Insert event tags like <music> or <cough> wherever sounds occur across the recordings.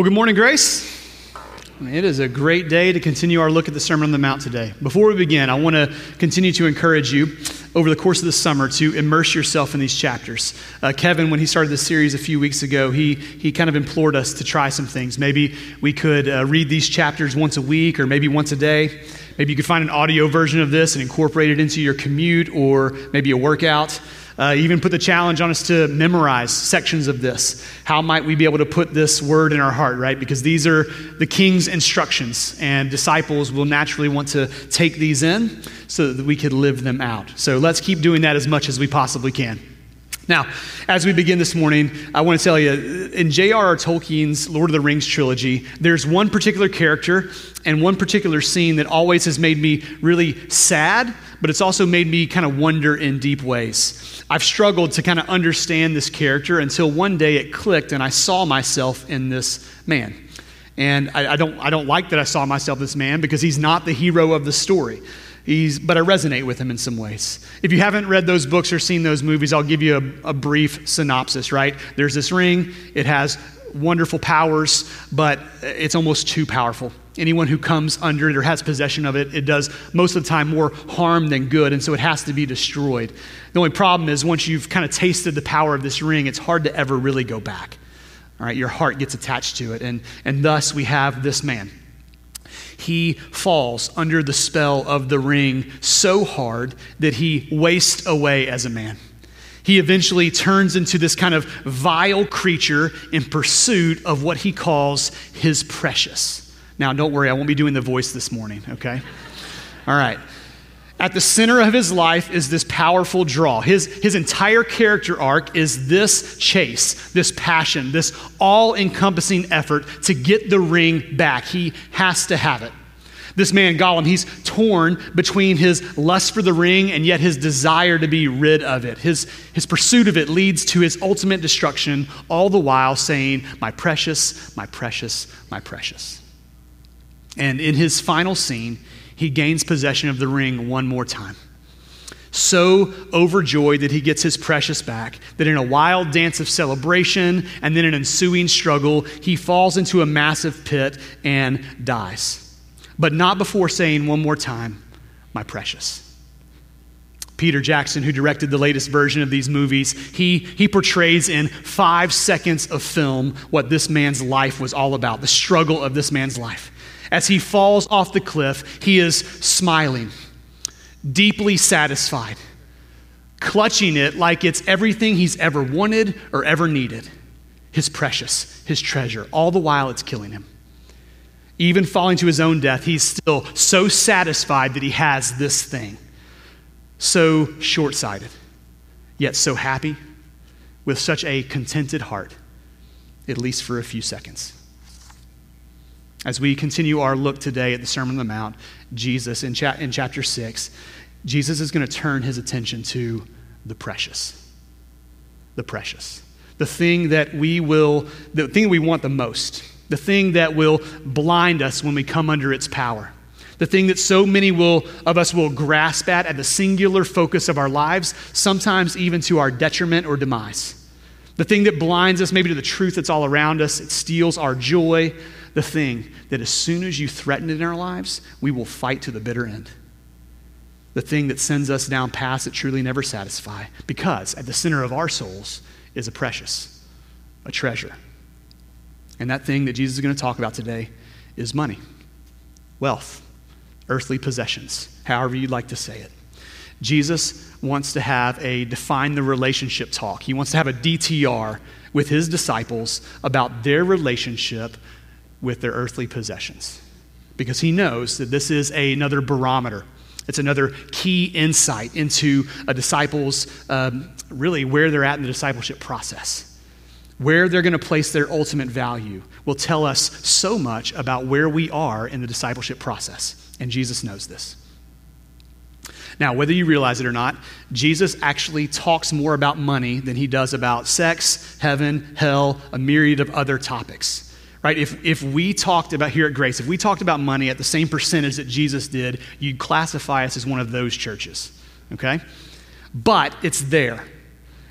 Well, good morning, Grace. It is a great day to continue our look at the Sermon on the Mount today. Before we begin, I want to continue to encourage you over the course of the summer to immerse yourself in these chapters. Uh, Kevin, when he started this series a few weeks ago, he, he kind of implored us to try some things. Maybe we could uh, read these chapters once a week or maybe once a day. Maybe you could find an audio version of this and incorporate it into your commute or maybe a workout. Uh, even put the challenge on us to memorize sections of this. How might we be able to put this word in our heart, right? Because these are the king's instructions, and disciples will naturally want to take these in so that we could live them out. So let's keep doing that as much as we possibly can. Now, as we begin this morning, I want to tell you in J.R.R. Tolkien's Lord of the Rings trilogy, there's one particular character and one particular scene that always has made me really sad, but it's also made me kind of wonder in deep ways. I've struggled to kind of understand this character until one day it clicked and I saw myself in this man. And I, I don't, I don't like that I saw myself this man because he's not the hero of the story. He's, but I resonate with him in some ways. If you haven't read those books or seen those movies, I'll give you a, a brief synopsis, right? There's this ring, it has wonderful powers, but it's almost too powerful. Anyone who comes under it or has possession of it, it does most of the time more harm than good, and so it has to be destroyed. The only problem is once you've kind of tasted the power of this ring, it's hard to ever really go back. All right, your heart gets attached to it, and, and thus we have this man he falls under the spell of the ring so hard that he wastes away as a man. He eventually turns into this kind of vile creature in pursuit of what he calls his precious. Now, don't worry, I won't be doing the voice this morning, okay? All right. At the center of his life is this powerful draw. His, his entire character arc is this chase, this passion, this all encompassing effort to get the ring back. He has to have it. This man, Gollum, he's torn between his lust for the ring and yet his desire to be rid of it. His, his pursuit of it leads to his ultimate destruction, all the while saying, My precious, my precious, my precious. And in his final scene, he gains possession of the ring one more time. So overjoyed that he gets his precious back, that in a wild dance of celebration and then an ensuing struggle, he falls into a massive pit and dies. But not before saying one more time, My precious. Peter Jackson, who directed the latest version of these movies, he, he portrays in five seconds of film what this man's life was all about, the struggle of this man's life. As he falls off the cliff, he is smiling, deeply satisfied, clutching it like it's everything he's ever wanted or ever needed his precious, his treasure. All the while, it's killing him. Even falling to his own death, he's still so satisfied that he has this thing. So short sighted, yet so happy, with such a contented heart, at least for a few seconds. As we continue our look today at the Sermon on the Mount, Jesus, in, cha- in chapter 6, Jesus is going to turn his attention to the precious. The precious. The thing that we will, the thing we want the most. The thing that will blind us when we come under its power. The thing that so many will, of us will grasp at at the singular focus of our lives, sometimes even to our detriment or demise. The thing that blinds us maybe to the truth that's all around us, it steals our joy, the thing that as soon as you threaten it in our lives, we will fight to the bitter end. The thing that sends us down paths that truly never satisfy, because at the center of our souls is a precious, a treasure. And that thing that Jesus is going to talk about today is money, wealth, earthly possessions, however you'd like to say it. Jesus wants to have a define the relationship talk. He wants to have a DTR with his disciples about their relationship with their earthly possessions because he knows that this is a, another barometer. It's another key insight into a disciple's, um, really, where they're at in the discipleship process. Where they're going to place their ultimate value will tell us so much about where we are in the discipleship process. And Jesus knows this. Now, whether you realize it or not, Jesus actually talks more about money than he does about sex, heaven, hell, a myriad of other topics right? If, if we talked about here at Grace, if we talked about money at the same percentage that Jesus did, you'd classify us as one of those churches, okay? But it's there.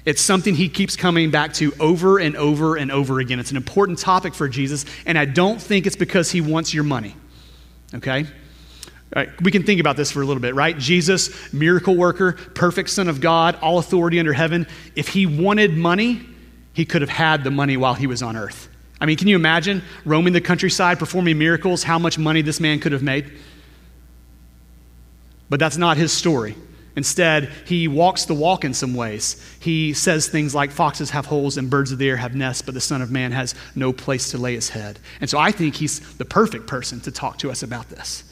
It's something he keeps coming back to over and over and over again. It's an important topic for Jesus, and I don't think it's because he wants your money. Okay? Right, we can think about this for a little bit, right? Jesus, miracle worker, perfect Son of God, all authority under heaven. If he wanted money, he could have had the money while he was on earth. I mean, can you imagine roaming the countryside, performing miracles, how much money this man could have made? But that's not his story. Instead, he walks the walk in some ways. He says things like, Foxes have holes and birds of the air have nests, but the Son of Man has no place to lay his head. And so I think he's the perfect person to talk to us about this.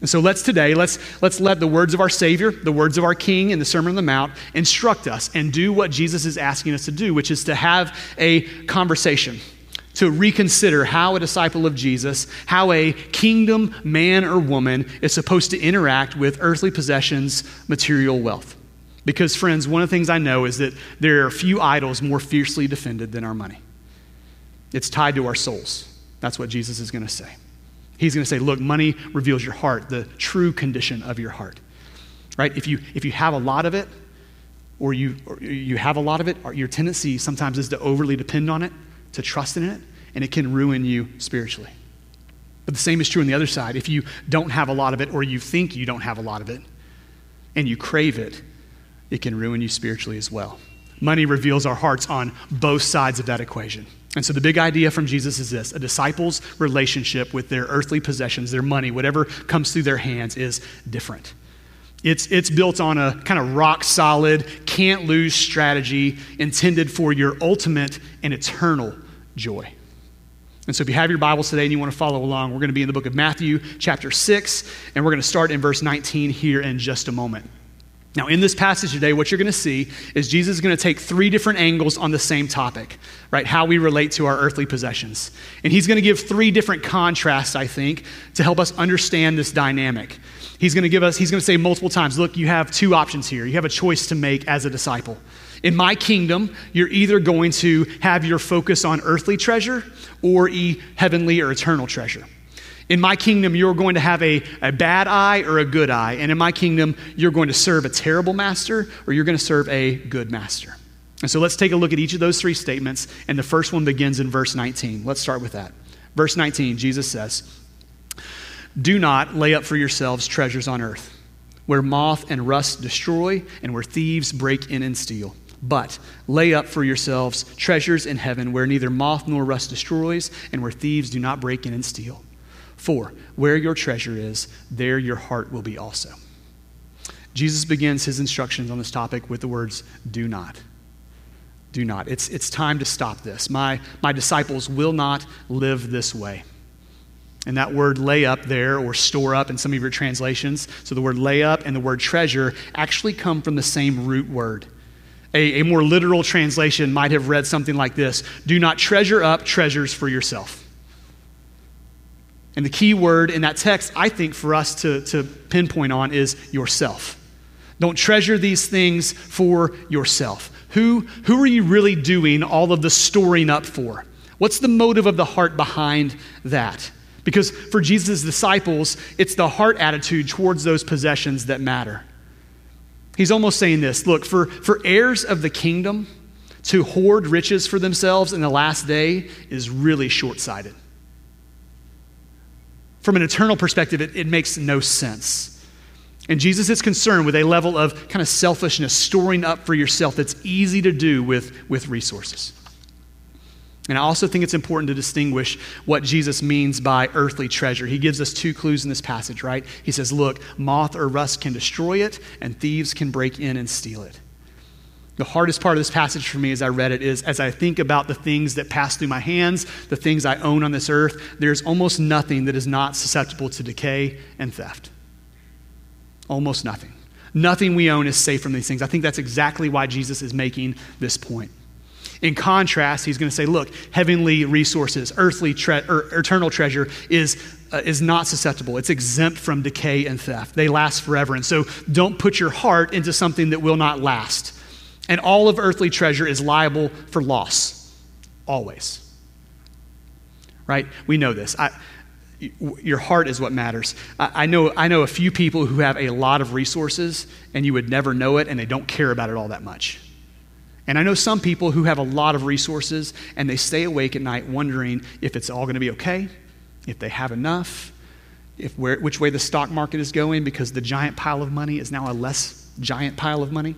And so let's today, let's, let's let the words of our Savior, the words of our King in the Sermon on the Mount instruct us and do what Jesus is asking us to do, which is to have a conversation, to reconsider how a disciple of Jesus, how a kingdom man or woman is supposed to interact with earthly possessions, material wealth. Because, friends, one of the things I know is that there are few idols more fiercely defended than our money. It's tied to our souls. That's what Jesus is going to say. He's going to say, look, money reveals your heart, the true condition of your heart. Right? If you, if you have a lot of it, or you, or you have a lot of it, your tendency sometimes is to overly depend on it, to trust in it, and it can ruin you spiritually. But the same is true on the other side. If you don't have a lot of it, or you think you don't have a lot of it, and you crave it, it can ruin you spiritually as well. Money reveals our hearts on both sides of that equation. And so the big idea from Jesus is this a disciple's relationship with their earthly possessions, their money, whatever comes through their hands, is different. It's, it's built on a kind of rock solid, can't lose strategy intended for your ultimate and eternal joy. And so, if you have your Bibles today and you want to follow along, we're going to be in the book of Matthew, chapter 6, and we're going to start in verse 19 here in just a moment. Now, in this passage today, what you're going to see is Jesus is going to take three different angles on the same topic, right? How we relate to our earthly possessions. And he's going to give three different contrasts, I think, to help us understand this dynamic. He's going to give us, he's going to say multiple times, look, you have two options here. You have a choice to make as a disciple. In my kingdom, you're either going to have your focus on earthly treasure or e- heavenly or eternal treasure. In my kingdom, you're going to have a, a bad eye or a good eye. And in my kingdom, you're going to serve a terrible master or you're going to serve a good master. And so let's take a look at each of those three statements. And the first one begins in verse 19. Let's start with that. Verse 19, Jesus says, Do not lay up for yourselves treasures on earth, where moth and rust destroy and where thieves break in and steal. But lay up for yourselves treasures in heaven, where neither moth nor rust destroys and where thieves do not break in and steal. For where your treasure is, there your heart will be also. Jesus begins his instructions on this topic with the words, do not. Do not. It's, it's time to stop this. My, my disciples will not live this way. And that word lay up there, or store up in some of your translations, so the word lay up and the word treasure actually come from the same root word. A, a more literal translation might have read something like this Do not treasure up treasures for yourself. And the key word in that text, I think, for us to, to pinpoint on is yourself. Don't treasure these things for yourself. Who, who are you really doing all of the storing up for? What's the motive of the heart behind that? Because for Jesus' disciples, it's the heart attitude towards those possessions that matter. He's almost saying this look, for, for heirs of the kingdom, to hoard riches for themselves in the last day is really short sighted. From an eternal perspective, it, it makes no sense. And Jesus is concerned with a level of kind of selfishness, storing up for yourself that's easy to do with, with resources. And I also think it's important to distinguish what Jesus means by earthly treasure. He gives us two clues in this passage, right? He says, Look, moth or rust can destroy it, and thieves can break in and steal it. The hardest part of this passage for me as I read it is as I think about the things that pass through my hands, the things I own on this earth, there's almost nothing that is not susceptible to decay and theft. Almost nothing. Nothing we own is safe from these things. I think that's exactly why Jesus is making this point. In contrast, he's going to say, look, heavenly resources, earthly, tre- or eternal treasure is, uh, is not susceptible. It's exempt from decay and theft. They last forever. And so don't put your heart into something that will not last and all of earthly treasure is liable for loss, always. Right? We know this. I, your heart is what matters. I, I, know, I know a few people who have a lot of resources, and you would never know it, and they don't care about it all that much. And I know some people who have a lot of resources and they stay awake at night wondering if it's all going to be okay, if they have enough, if where, which way the stock market is going because the giant pile of money is now a less giant pile of money.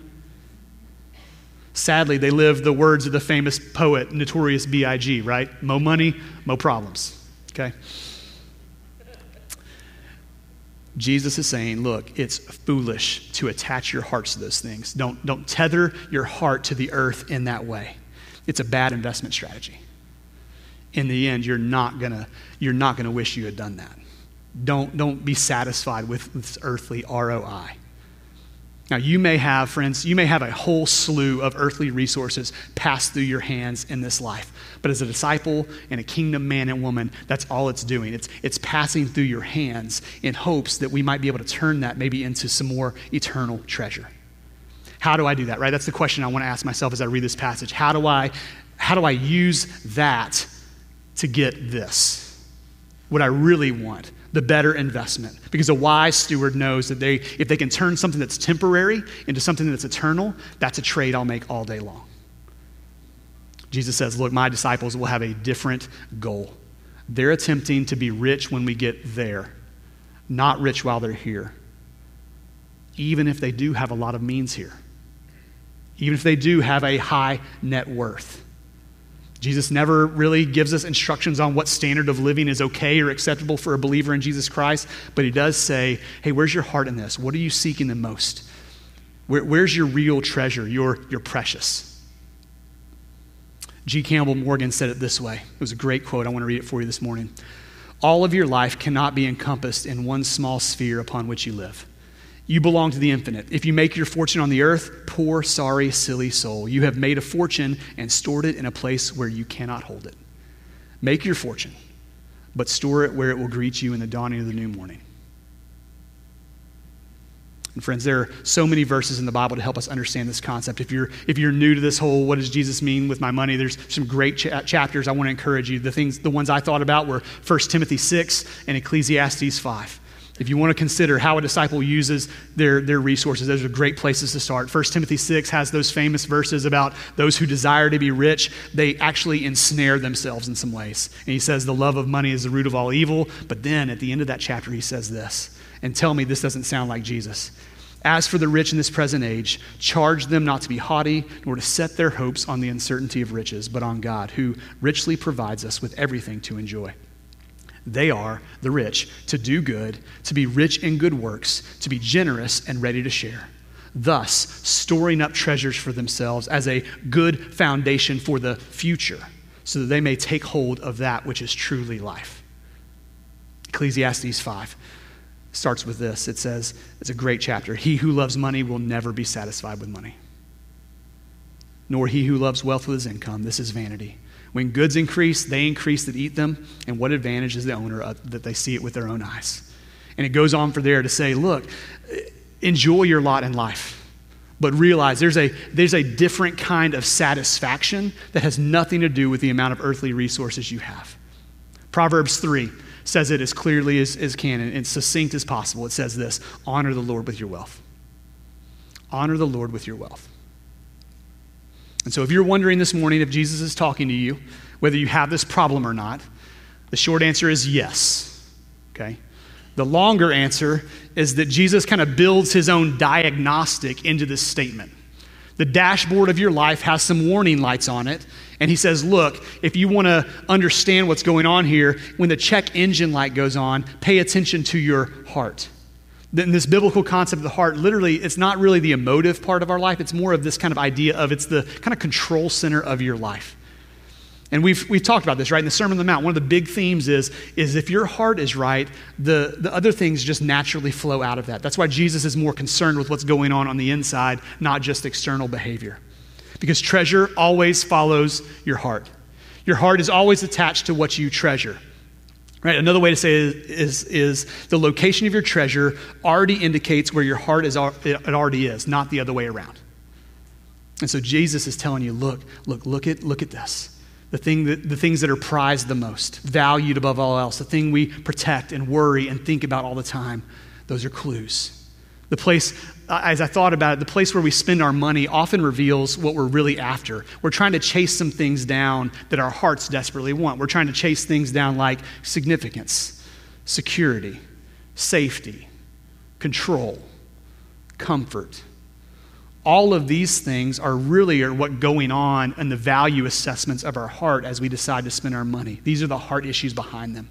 Sadly, they live the words of the famous poet, Notorious B.I.G., right? Mo money, mo problems. Okay? Jesus is saying, look, it's foolish to attach your hearts to those things. Don't, don't tether your heart to the earth in that way. It's a bad investment strategy. In the end, you're not gonna, you're not gonna wish you had done that. Don't, don't be satisfied with this earthly ROI. Now, you may have, friends, you may have a whole slew of earthly resources pass through your hands in this life. But as a disciple and a kingdom man and woman, that's all it's doing. It's, it's passing through your hands in hopes that we might be able to turn that maybe into some more eternal treasure. How do I do that, right? That's the question I want to ask myself as I read this passage. How do I, how do I use that to get this? What I really want the better investment. Because a wise steward knows that they, if they can turn something that's temporary into something that's eternal, that's a trade I'll make all day long. Jesus says, Look, my disciples will have a different goal. They're attempting to be rich when we get there, not rich while they're here. Even if they do have a lot of means here, even if they do have a high net worth. Jesus never really gives us instructions on what standard of living is okay or acceptable for a believer in Jesus Christ, but he does say, hey, where's your heart in this? What are you seeking the most? Where, where's your real treasure, your, your precious? G. Campbell Morgan said it this way. It was a great quote. I want to read it for you this morning. All of your life cannot be encompassed in one small sphere upon which you live. You belong to the infinite. If you make your fortune on the earth, poor, sorry, silly soul, you have made a fortune and stored it in a place where you cannot hold it. Make your fortune, but store it where it will greet you in the dawning of the new morning. And friends, there are so many verses in the Bible to help us understand this concept. If you're, if you're new to this whole, what does Jesus mean with my money? There's some great cha- chapters I want to encourage you. The things, the ones I thought about were 1 Timothy 6 and Ecclesiastes 5. If you want to consider how a disciple uses their, their resources, those are great places to start. 1 Timothy 6 has those famous verses about those who desire to be rich. They actually ensnare themselves in some ways. And he says, The love of money is the root of all evil. But then at the end of that chapter, he says this. And tell me this doesn't sound like Jesus. As for the rich in this present age, charge them not to be haughty, nor to set their hopes on the uncertainty of riches, but on God, who richly provides us with everything to enjoy. They are, the rich, to do good, to be rich in good works, to be generous and ready to share, thus storing up treasures for themselves as a good foundation for the future, so that they may take hold of that which is truly life. Ecclesiastes 5 starts with this it says, it's a great chapter. He who loves money will never be satisfied with money, nor he who loves wealth with his income. This is vanity. When goods increase, they increase that eat them, and what advantage is the owner of, that they see it with their own eyes? And it goes on for there to say, look, enjoy your lot in life. But realize there's a, there's a different kind of satisfaction that has nothing to do with the amount of earthly resources you have. Proverbs 3 says it as clearly as, as can and succinct as possible. It says this honor the Lord with your wealth. Honor the Lord with your wealth. And so, if you're wondering this morning if Jesus is talking to you, whether you have this problem or not, the short answer is yes. Okay? The longer answer is that Jesus kind of builds his own diagnostic into this statement. The dashboard of your life has some warning lights on it. And he says, Look, if you want to understand what's going on here, when the check engine light goes on, pay attention to your heart in this biblical concept of the heart, literally, it's not really the emotive part of our life. It's more of this kind of idea of it's the kind of control center of your life. And we've, we've talked about this, right? In the Sermon on the Mount, one of the big themes is, is if your heart is right, the, the other things just naturally flow out of that. That's why Jesus is more concerned with what's going on on the inside, not just external behavior. Because treasure always follows your heart. Your heart is always attached to what you treasure. Right? Another way to say it is, is, the location of your treasure already indicates where your heart is, it already is, not the other way around. And so Jesus is telling you, look, look, look at, look at this. The, thing that, the things that are prized the most, valued above all else, the thing we protect and worry and think about all the time, those are clues. The place, Uh, as I thought about it, the place where we spend our money often reveals what we're really after. We're trying to chase some things down that our hearts desperately want. We're trying to chase things down like significance, security, safety, control, comfort. All of these things are really are what going on in the value assessments of our heart as we decide to spend our money. These are the heart issues behind them.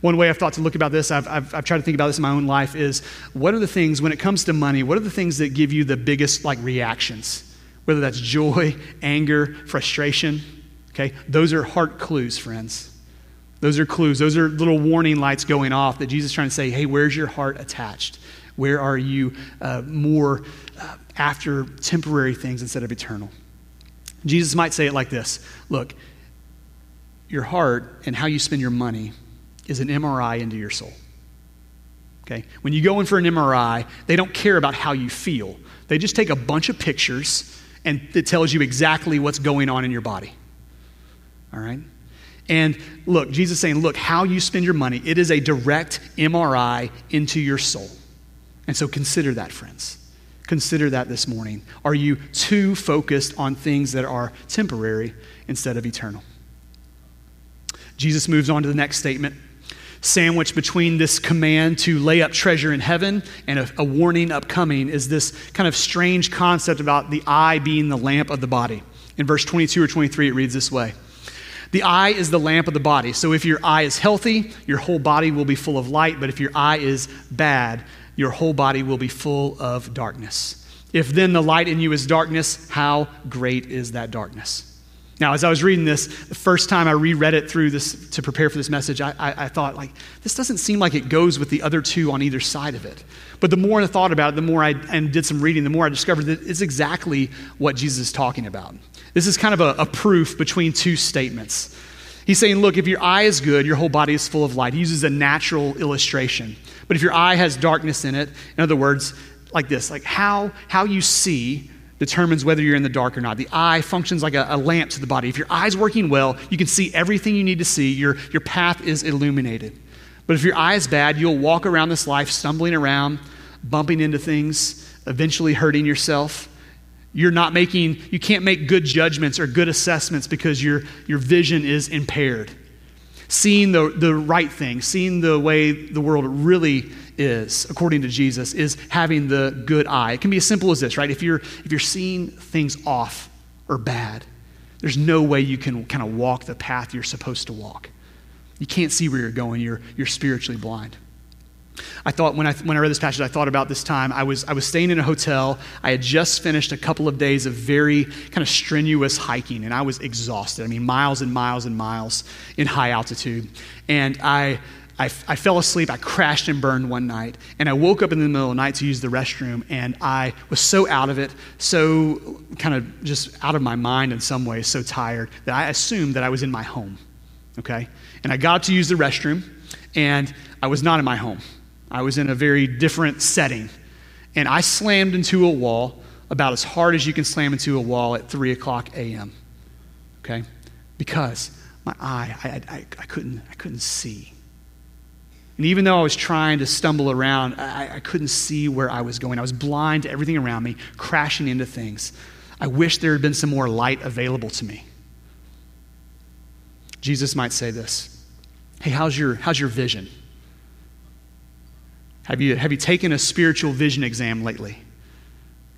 One way I've thought to look about this, I've, I've, I've, tried to think about this in my own life, is what are the things, when it comes to money, what are the things that give you the biggest like reactions? Whether that's joy, anger, frustration, okay? Those are heart clues, friends. Those are clues. Those are little warning lights going off that Jesus is trying to say, hey, where's your heart attached? Where are you uh, more uh, after temporary things instead of eternal? Jesus might say it like this Look, your heart and how you spend your money is an MRI into your soul. Okay? When you go in for an MRI, they don't care about how you feel. They just take a bunch of pictures and it tells you exactly what's going on in your body. All right? And look, Jesus is saying, look, how you spend your money, it is a direct MRI into your soul. And so consider that, friends. Consider that this morning. Are you too focused on things that are temporary instead of eternal? Jesus moves on to the next statement sandwiched between this command to lay up treasure in heaven and a, a, warning upcoming is this kind of strange concept about the eye being the lamp of the body. In verse 22 or 23, it reads this way The eye is the lamp of the body. So if your eye is healthy, your whole body will be full of light, but if your eye is bad, your whole body will be full of darkness. If then the light in you is darkness, how great is that darkness? Now, as I was reading this, the first time I reread it through this to prepare for this message, I, I, I, thought, like, this doesn't seem like it goes with the other two on either side of it. But the more I thought about it, the more I and did some reading, the more I discovered that it's exactly what Jesus is talking about. This is kind of a, a proof between two statements. He's saying, look, if your eye is good, your whole body is full of light. He uses a natural illustration. But if your eye has darkness in it, in other words, like this, like how, how you see determines whether you're in the dark or not. The eye functions like a, a, lamp to the body. If your eye's working well, you can see everything you need to see. Your, your path is illuminated. But if your eye is bad, you'll walk around this life stumbling around, bumping into things, eventually hurting yourself. You're not making, you can't make good judgments or good assessments because your, your vision is impaired. Seeing the, the right thing, seeing the way the world really is, according to Jesus, is having the good eye. It can be as simple as this, right? If you're, if you're seeing things off or bad, there's no way you can kind of walk the path you're supposed to walk. You can't see where you're going, you're, you're spiritually blind. I thought when I, when I read this passage, I thought about this time. I was, I was staying in a hotel. I had just finished a couple of days of very kind of strenuous hiking, and I was exhausted. I mean, miles and miles and miles in high altitude. And I, I, I fell asleep. I crashed and burned one night. And I woke up in the middle of the night to use the restroom. And I was so out of it, so kind of just out of my mind in some ways, so tired, that I assumed that I was in my home. Okay? And I got to use the restroom, and I was not in my home. I was in a very different setting. And I slammed into a wall about as hard as you can slam into a wall at 3 o'clock a.m. Okay? Because my eye, I, I, I, couldn't, I couldn't see. And even though I was trying to stumble around, I, I, couldn't see where I was going. I was blind to everything around me, crashing into things. I wish there had been some more light available to me. Jesus might say this Hey, how's your, how's your vision? Have you, have you taken a spiritual vision exam lately?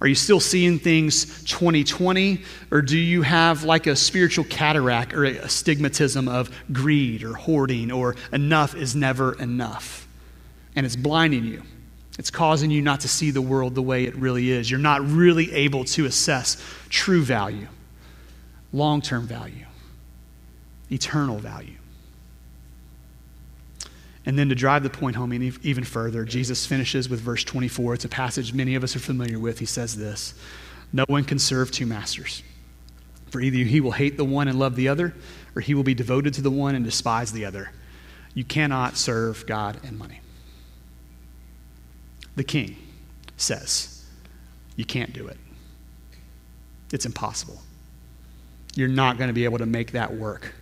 Are you still seeing things 2020? Or do you have like a spiritual cataract or a stigmatism of greed or hoarding or enough is never enough? And it's blinding you. It's causing you not to see the world the way it really is. You're not really able to assess true value, long term value, eternal value. And then to drive the point home even further, Jesus finishes with verse 24. It's a passage many of us are familiar with. He says this No one can serve two masters. For either he will hate the one and love the other, or he will be devoted to the one and despise the other. You cannot serve God and money. The king says, You can't do it. It's impossible. You're not going to be able to make that work.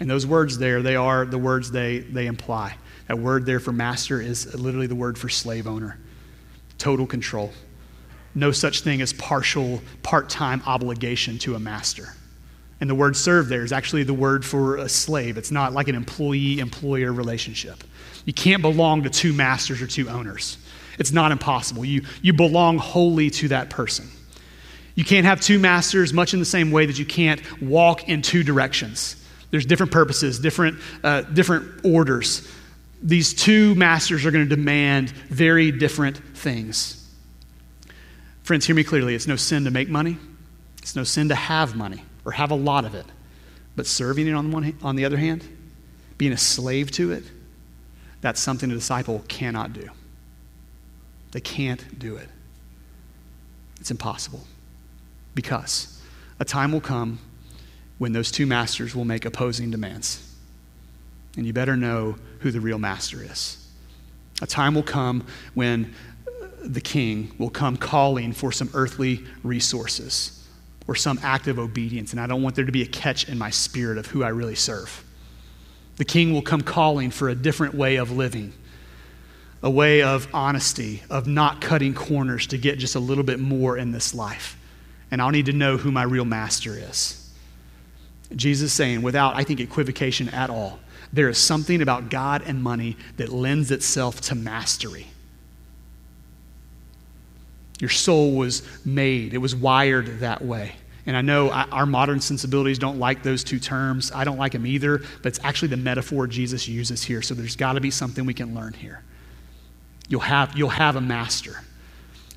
And those words there, they are the words they, they imply. That word there for master is literally the word for slave owner. total control. No such thing as partial, part time obligation to a master. And the word serve there is actually the word for a slave. It's not like an employee employer relationship. You can't belong to two masters or two owners. It's not impossible. You, you belong wholly to that person. You can't have two masters, much in the same way that you can't walk in two directions. There's different purposes, different, uh, different orders. These two masters are going to demand very different things. Friends, hear me clearly. It's no sin to make money, it's no sin to have money or have a lot of it. But serving it on, one, on the other hand, being a slave to it, that's something a disciple cannot do. They can't do it. It's impossible. Because a time will come when those two masters will make opposing demands. And you better know who the real master is. A time will come when the king will come calling for some earthly resources or some act of obedience. And I don't want there to be a catch in my spirit of who I really serve. The king will come calling for a different way of living a way of honesty, of not cutting corners to get just a little bit more in this life. And I'll need to know who my real master is. Jesus saying, without, I think, equivocation at all, there is something about God and money that lends itself to mastery. Your soul was made, it was wired that way. And I know our modern sensibilities don't like those two terms. I don't like them either, but it's actually the metaphor Jesus uses here. So there's got to be something we can learn here. You'll have, you'll have a master.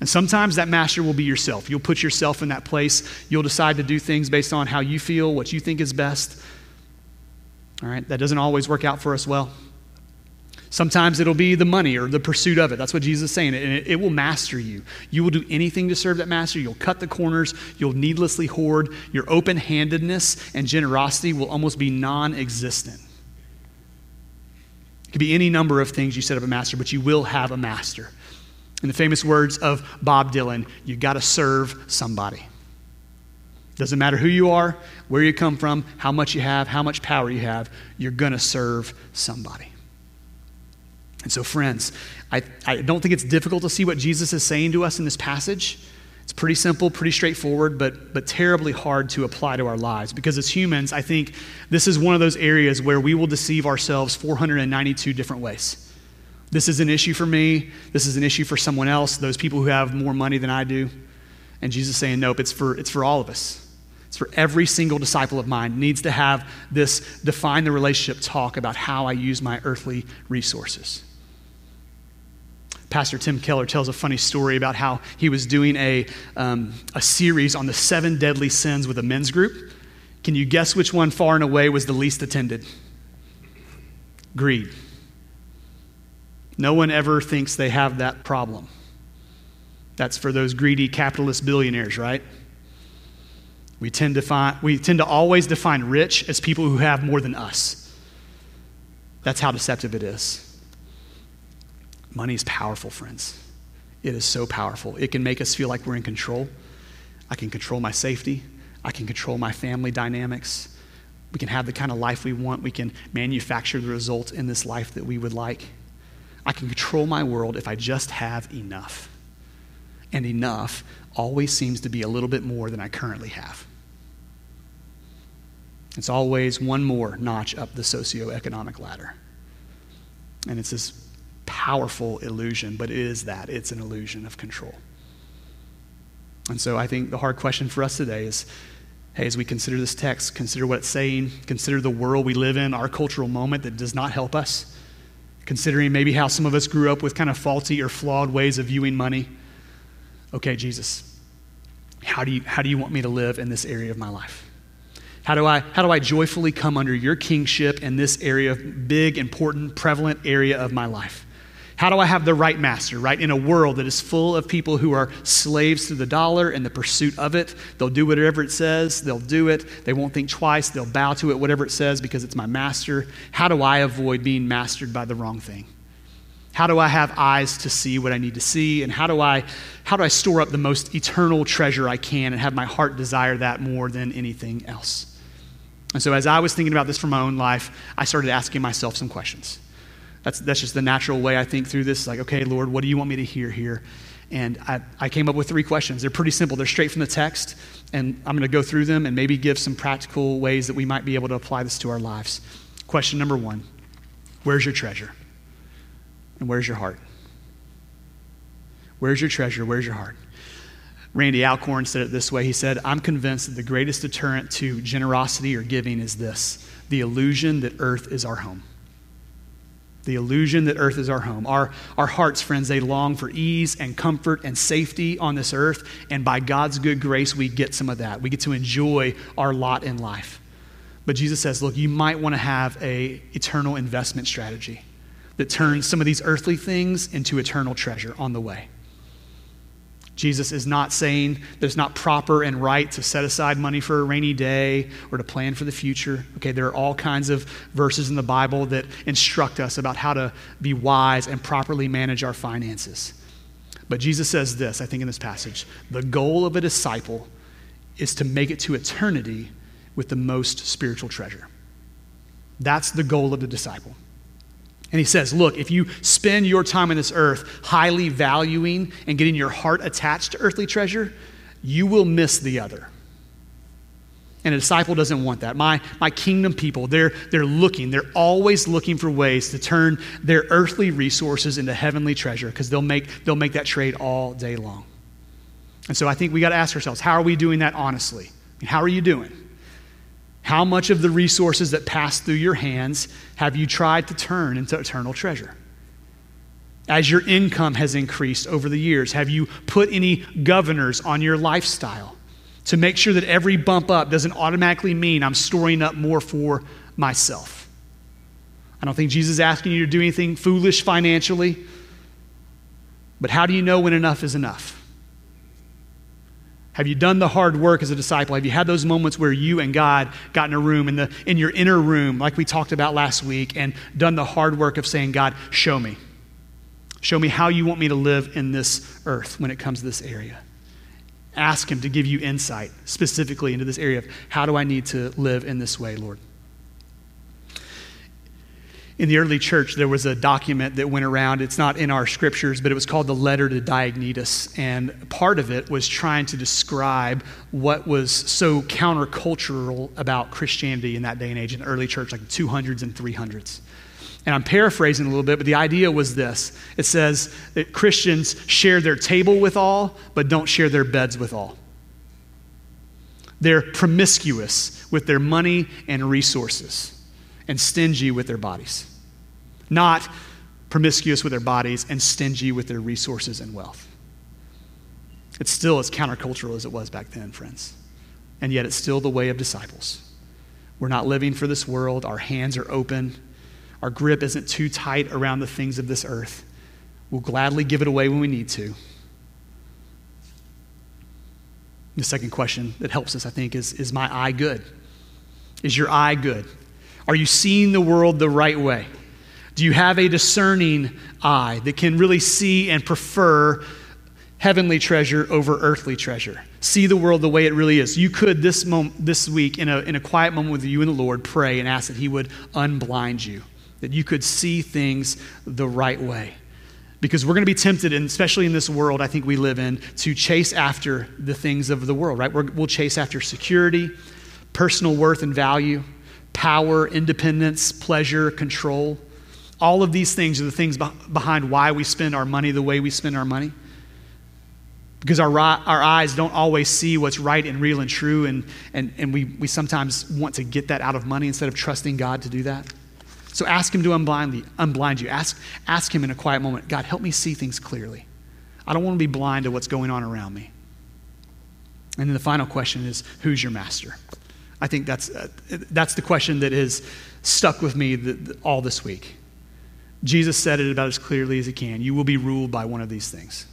And sometimes that master will be yourself. You'll put yourself in that place. You'll decide to do things based on how you feel, what you think is best. All right, that doesn't always work out for us well. Sometimes it'll be the money or the pursuit of it. That's what Jesus is saying. And it, it, will master you. You will do anything to serve that master. You'll cut the corners. You'll needlessly hoard. Your open handedness and generosity will almost be non existent. It could be any number of things you set up a master, but you will have a master. In the famous words of Bob Dylan, you got to serve somebody. Doesn't matter who you are, where you come from, how much you have, how much power you have, you're going to serve somebody. And so, friends, I, I don't think it's difficult to see what Jesus is saying to us in this passage. It's pretty simple, pretty straightforward, but, but terribly hard to apply to our lives. Because as humans, I think this is one of those areas where we will deceive ourselves 492 different ways. This is an issue for me. This is an issue for someone else, those people who have more money than I do. And Jesus saying, nope, it's for, it's for all of us. It's for every single disciple of mine needs to have this define the relationship talk about how I use my earthly resources. Pastor Tim Keller tells a funny story about how he was doing a, um, a series on the seven deadly sins with a men's group. Can you guess which one far and away was the least attended? Greed. No one ever thinks they have that problem. That's for those greedy capitalist billionaires, right? We tend to, find, we tend to always define rich as people who have more than us. That's how deceptive it is. Money is powerful, friends. It is so powerful. It can make us feel like we're in control. I can control my safety, I can control my family dynamics. We can have the kind of life we want. We can manufacture the result in this life that we would like. I can control my world if I just have enough. And enough always seems to be a little bit more than I currently have. It's always one more notch up the socioeconomic ladder. And it's this powerful illusion, but it is that it's an illusion of control. And so I think the hard question for us today is hey, as we consider this text, consider what it's saying, consider the world we live in, our cultural moment that does not help us, considering maybe how some of us grew up with kind of faulty or flawed ways of viewing money. Okay, Jesus, how do you, how do you want me to live in this area of my life? How do, I, how do I joyfully come under your kingship in this area, big, important, prevalent area of my life? How do I have the right master, right? In a world that is full of people who are slaves to the dollar and the pursuit of it. They'll do whatever it says, they'll do it. They won't think twice, they'll bow to it, whatever it says, because it's my master. How do I avoid being mastered by the wrong thing? How do I have eyes to see what I need to see? And how do I, how do I store up the most eternal treasure I can and have my heart desire that more than anything else? And so, as I was thinking about this for my own life, I started asking myself some questions. That's, that's just the natural way I think through this. Like, okay, Lord, what do you want me to hear here? And I, I came up with three questions. They're pretty simple, they're straight from the text. And I'm going to go through them and maybe give some practical ways that we might be able to apply this to our lives. Question number one Where's your treasure? And where's your heart? Where's your treasure? Where's your heart? Randy Alcorn said it this way. He said, I'm convinced that the greatest deterrent to generosity or giving is this the illusion that earth is our home. The illusion that earth is our home. Our, our hearts, friends, they long for ease and comfort and safety on this earth. And by God's good grace, we get some of that. We get to enjoy our lot in life. But Jesus says, look, you might want to have a eternal investment strategy that turns some of these earthly things into eternal treasure on the way. Jesus is not saying there's not proper and right to set aside money for a rainy day or to plan for the future. Okay, there are all kinds of verses in the Bible that instruct us about how to be wise and properly manage our finances. But Jesus says this, I think, in this passage the goal of a disciple is to make it to eternity with the most spiritual treasure. That's the goal of the disciple. And he says, Look, if you spend your time on this earth highly valuing and getting your heart attached to earthly treasure, you will miss the other. And a disciple doesn't want that. My, my kingdom people, they're, they're looking, they're always looking for ways to turn their earthly resources into heavenly treasure because they'll make, they'll make that trade all day long. And so I think we got to ask ourselves how are we doing that honestly? How are you doing? How much of the resources that pass through your hands have you tried to turn into eternal treasure? As your income has increased over the years, have you put any governors on your lifestyle to make sure that every bump up doesn't automatically mean I'm storing up more for myself? I don't think Jesus is asking you to do anything foolish financially, but how do you know when enough is enough? Have you done the hard work as a disciple? Have you had those moments where you and God got in a room, in, the, in your inner room, like we talked about last week, and done the hard work of saying, God, show me. Show me how you want me to live in this earth when it comes to this area. Ask Him to give you insight specifically into this area of how do I need to live in this way, Lord in the early church, there was a document that went around. It's not in our scriptures, but it was called the Letter to Diognetus. And part of it was trying to describe what was so countercultural about Christianity in that day and age in the early church, like the 200s and 300s. And I'm paraphrasing a little bit, but the idea was this it says that Christians share their table with all, but don't share their beds with all. They're promiscuous with their money and resources and stingy with their bodies, not promiscuous with their bodies and stingy with their resources and wealth. It's still as countercultural as it was back then, friends. And yet it's still the way of disciples. We're not living for this world, our hands are open, our grip isn't too tight around the things of this earth. We'll gladly give it away when we need to. The second question that helps us, I think, is Is my eye good? Is your eye good? Are you seeing the world the right way? Do you have a discerning eye that can really see and prefer heavenly treasure over earthly treasure? See the world the way it really is. You could this, moment, this week, in a, in a quiet moment with you and the Lord, pray and ask that He would unblind you, that you could see things the right way. Because we're going to be tempted, and especially in this world I think we live in, to chase after the things of the world, right? we will chase after security, personal worth and value power, independence, pleasure, control. All of these things are the things behind why we spend our money the way we spend our money. Because our, our eyes don't always see what's right and real and true, and, and, and we, we sometimes want to get that out of money instead of trusting God to do that. So ask Him to unblind, unblind you. Ask, ask Him in a quiet moment God, help me see things clearly. I don't want to be blind to what's going on around me. And then the final question is who's your master? I think that's, uh, that's the question that has stuck with me the, the, all this week. Jesus said it about as clearly as he can. You will be ruled by one of these things.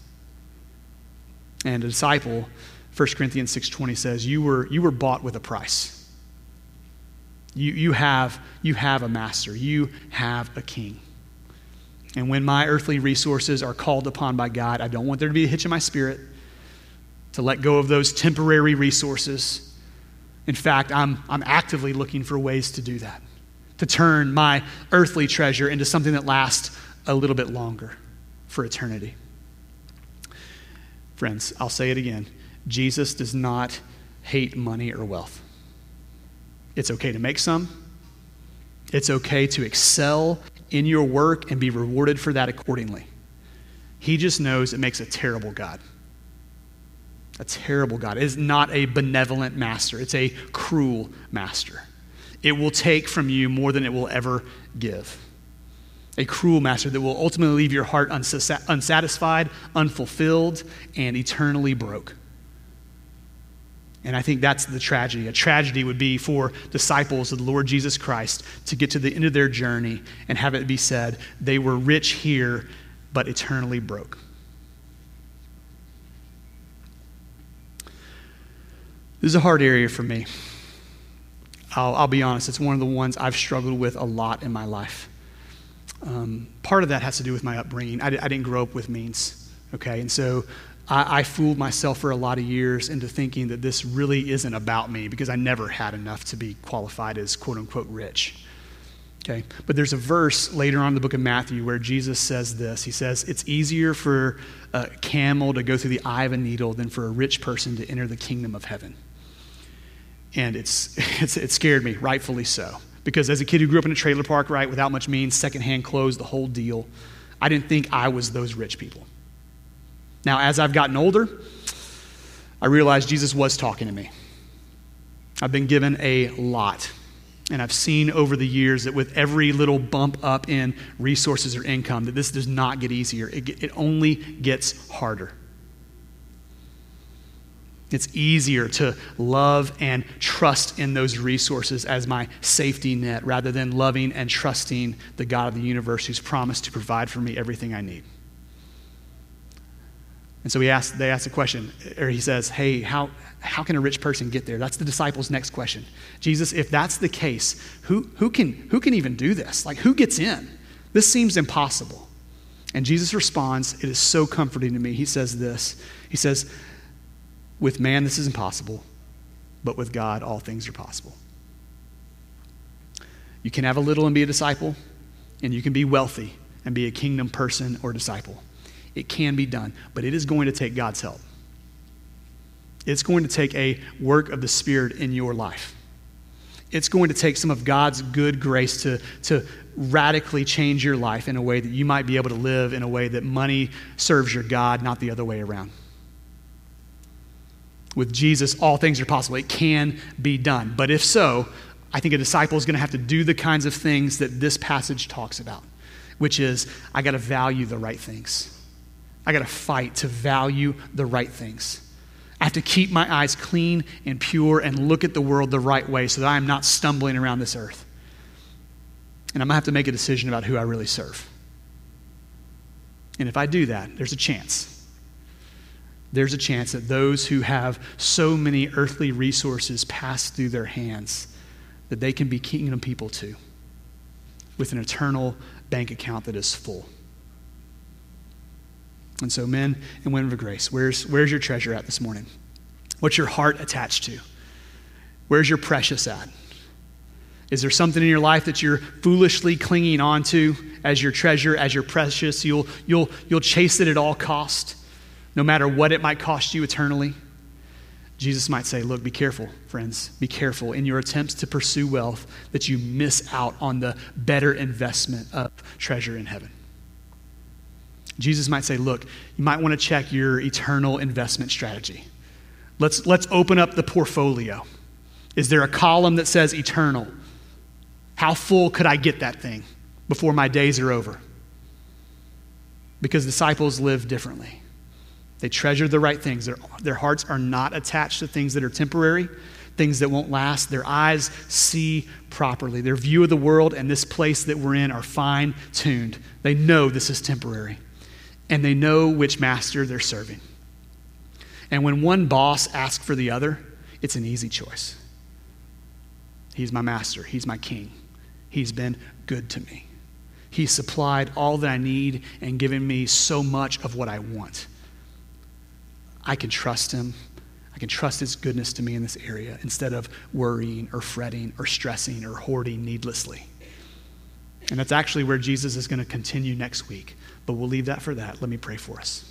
And a disciple, 1 Corinthians 6.20 says, you were, you were bought with a price. You, you, have, you have a master. You have a king. And when my earthly resources are called upon by God, I don't want there to be a hitch in my spirit to let go of those temporary resources in fact, I'm, I'm actively looking for ways to do that, to turn my earthly treasure into something that lasts a little bit longer for eternity. Friends, I'll say it again Jesus does not hate money or wealth. It's okay to make some, it's okay to excel in your work and be rewarded for that accordingly. He just knows it makes a terrible God. A terrible God. It is not a benevolent master, it's a cruel master. It will take from you more than it will ever give. A cruel master that will ultimately leave your heart unsatisfied, unfulfilled, and eternally broke. And I think that's the tragedy. A tragedy would be for disciples of the Lord Jesus Christ to get to the end of their journey and have it be said, they were rich here, but eternally broke. This is a hard area for me. I'll, I'll, be honest, it's one of the ones I've struggled with a lot in my life. Um, part of that has to do with my upbringing. I, I didn't grow up with means, okay? And so I, I, fooled myself for a lot of years into thinking that this really isn't about me because I never had enough to be qualified as quote unquote rich. Okay? But there's a verse later on in the book of Matthew where Jesus says this. He says, It's easier for a camel to go through the eye of a needle than for a rich person to enter the kingdom of heaven. And it's, <laughs> it's, it scared me, rightfully so. Because as a kid who grew up in a trailer park, right, without much means, secondhand clothes, the whole deal, I didn't think I was those rich people. Now, as I've gotten older, I realized Jesus was talking to me. I've been given a lot. And I've seen over the years that with every little bump up in resources or income, that this does not get easier. It, it only gets harder. It's easier to love and trust in those resources as my safety net rather than loving and trusting the God of the universe who's promised to provide for me everything I need. And so he asked, they asked the question, or he says, Hey, how, how can a rich person get there? That's the disciples' next question. Jesus, if that's the case, who, who, can, who can even do this? Like, who gets in? This seems impossible. And Jesus responds, It is so comforting to me. He says this He says, With man, this is impossible, but with God, all things are possible. You can have a little and be a disciple, and you can be wealthy and be a kingdom person or disciple. It can be done, but it is going to take God's help. It's going to take a work of the Spirit in your life. It's going to take some of God's good grace to, to radically change your life in a way that you might be able to live in a way that money serves your God, not the other way around. With Jesus, all things are possible. It can be done. But if so, I think a disciple is going to have to do the kinds of things that this passage talks about, which is I got to value the right things. I got to fight to value the right things. I have to keep my eyes clean and pure and look at the world the right way so that I am not stumbling around this earth. And I'm going to have to make a decision about who I really serve. And if I do that, there's a chance. There's a chance that those who have so many earthly resources pass through their hands that they can be kingdom people too, with an eternal bank account that is full. And so, men and women of grace, where's, where's your treasure at this morning? What's your heart attached to? Where's your precious at? Is there something in your life that you're foolishly clinging on to as your treasure, as your precious? You'll, you'll, you'll chase it at all cost, no matter what it might cost you eternally. Jesus might say, Look, be careful, friends. Be careful in your attempts to pursue wealth that you miss out on the better investment of treasure in heaven. Jesus might say, look, you might want to check your eternal investment strategy. Let's, let's open up the portfolio. Is there a column that says eternal? How full could I get that thing before my days are over? Because disciples live differently. They treasure the right things. Their, their hearts are not attached to things that are temporary, things that won't last. Their eyes see properly. Their view of the world and this place that we're in are fine tuned. They know this is temporary and they know which master they're serving. And when one boss asks for the other, it's an easy choice. He's my master, he's my king. He's been good to me. He's supplied all that I need and given me so much of what I want. I can trust him. I can trust his goodness to me in this area instead of worrying or fretting or stressing or hoarding needlessly. And that's actually where Jesus is going to continue next week. But we'll leave that for that. Let me pray for us.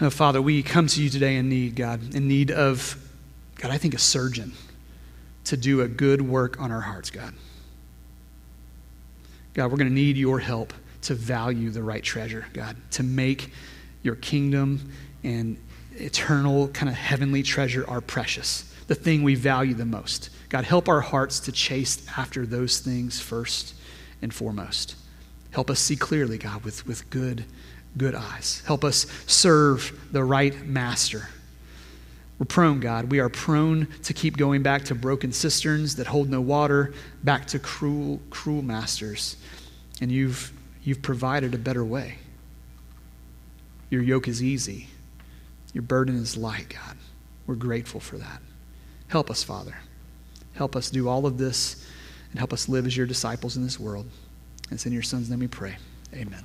Oh, Father, we come to you today in need, God, in need of, God, I think a surgeon to do a good work on our hearts, God. God, we're going to need your help to value the right treasure, God, to make your kingdom and eternal, kind of heavenly treasure our precious, the thing we value the most. God, help our hearts to chase after those things first and foremost. Help us see clearly, God, with, with good, good eyes. Help us serve the right master. We're prone, God. We are prone to keep going back to broken cisterns that hold no water, back to cruel, cruel masters. And you've, you've provided a better way. Your yoke is easy, your burden is light, God. We're grateful for that. Help us, Father. Help us do all of this and help us live as your disciples in this world. And it's in your Son's name we pray. Amen.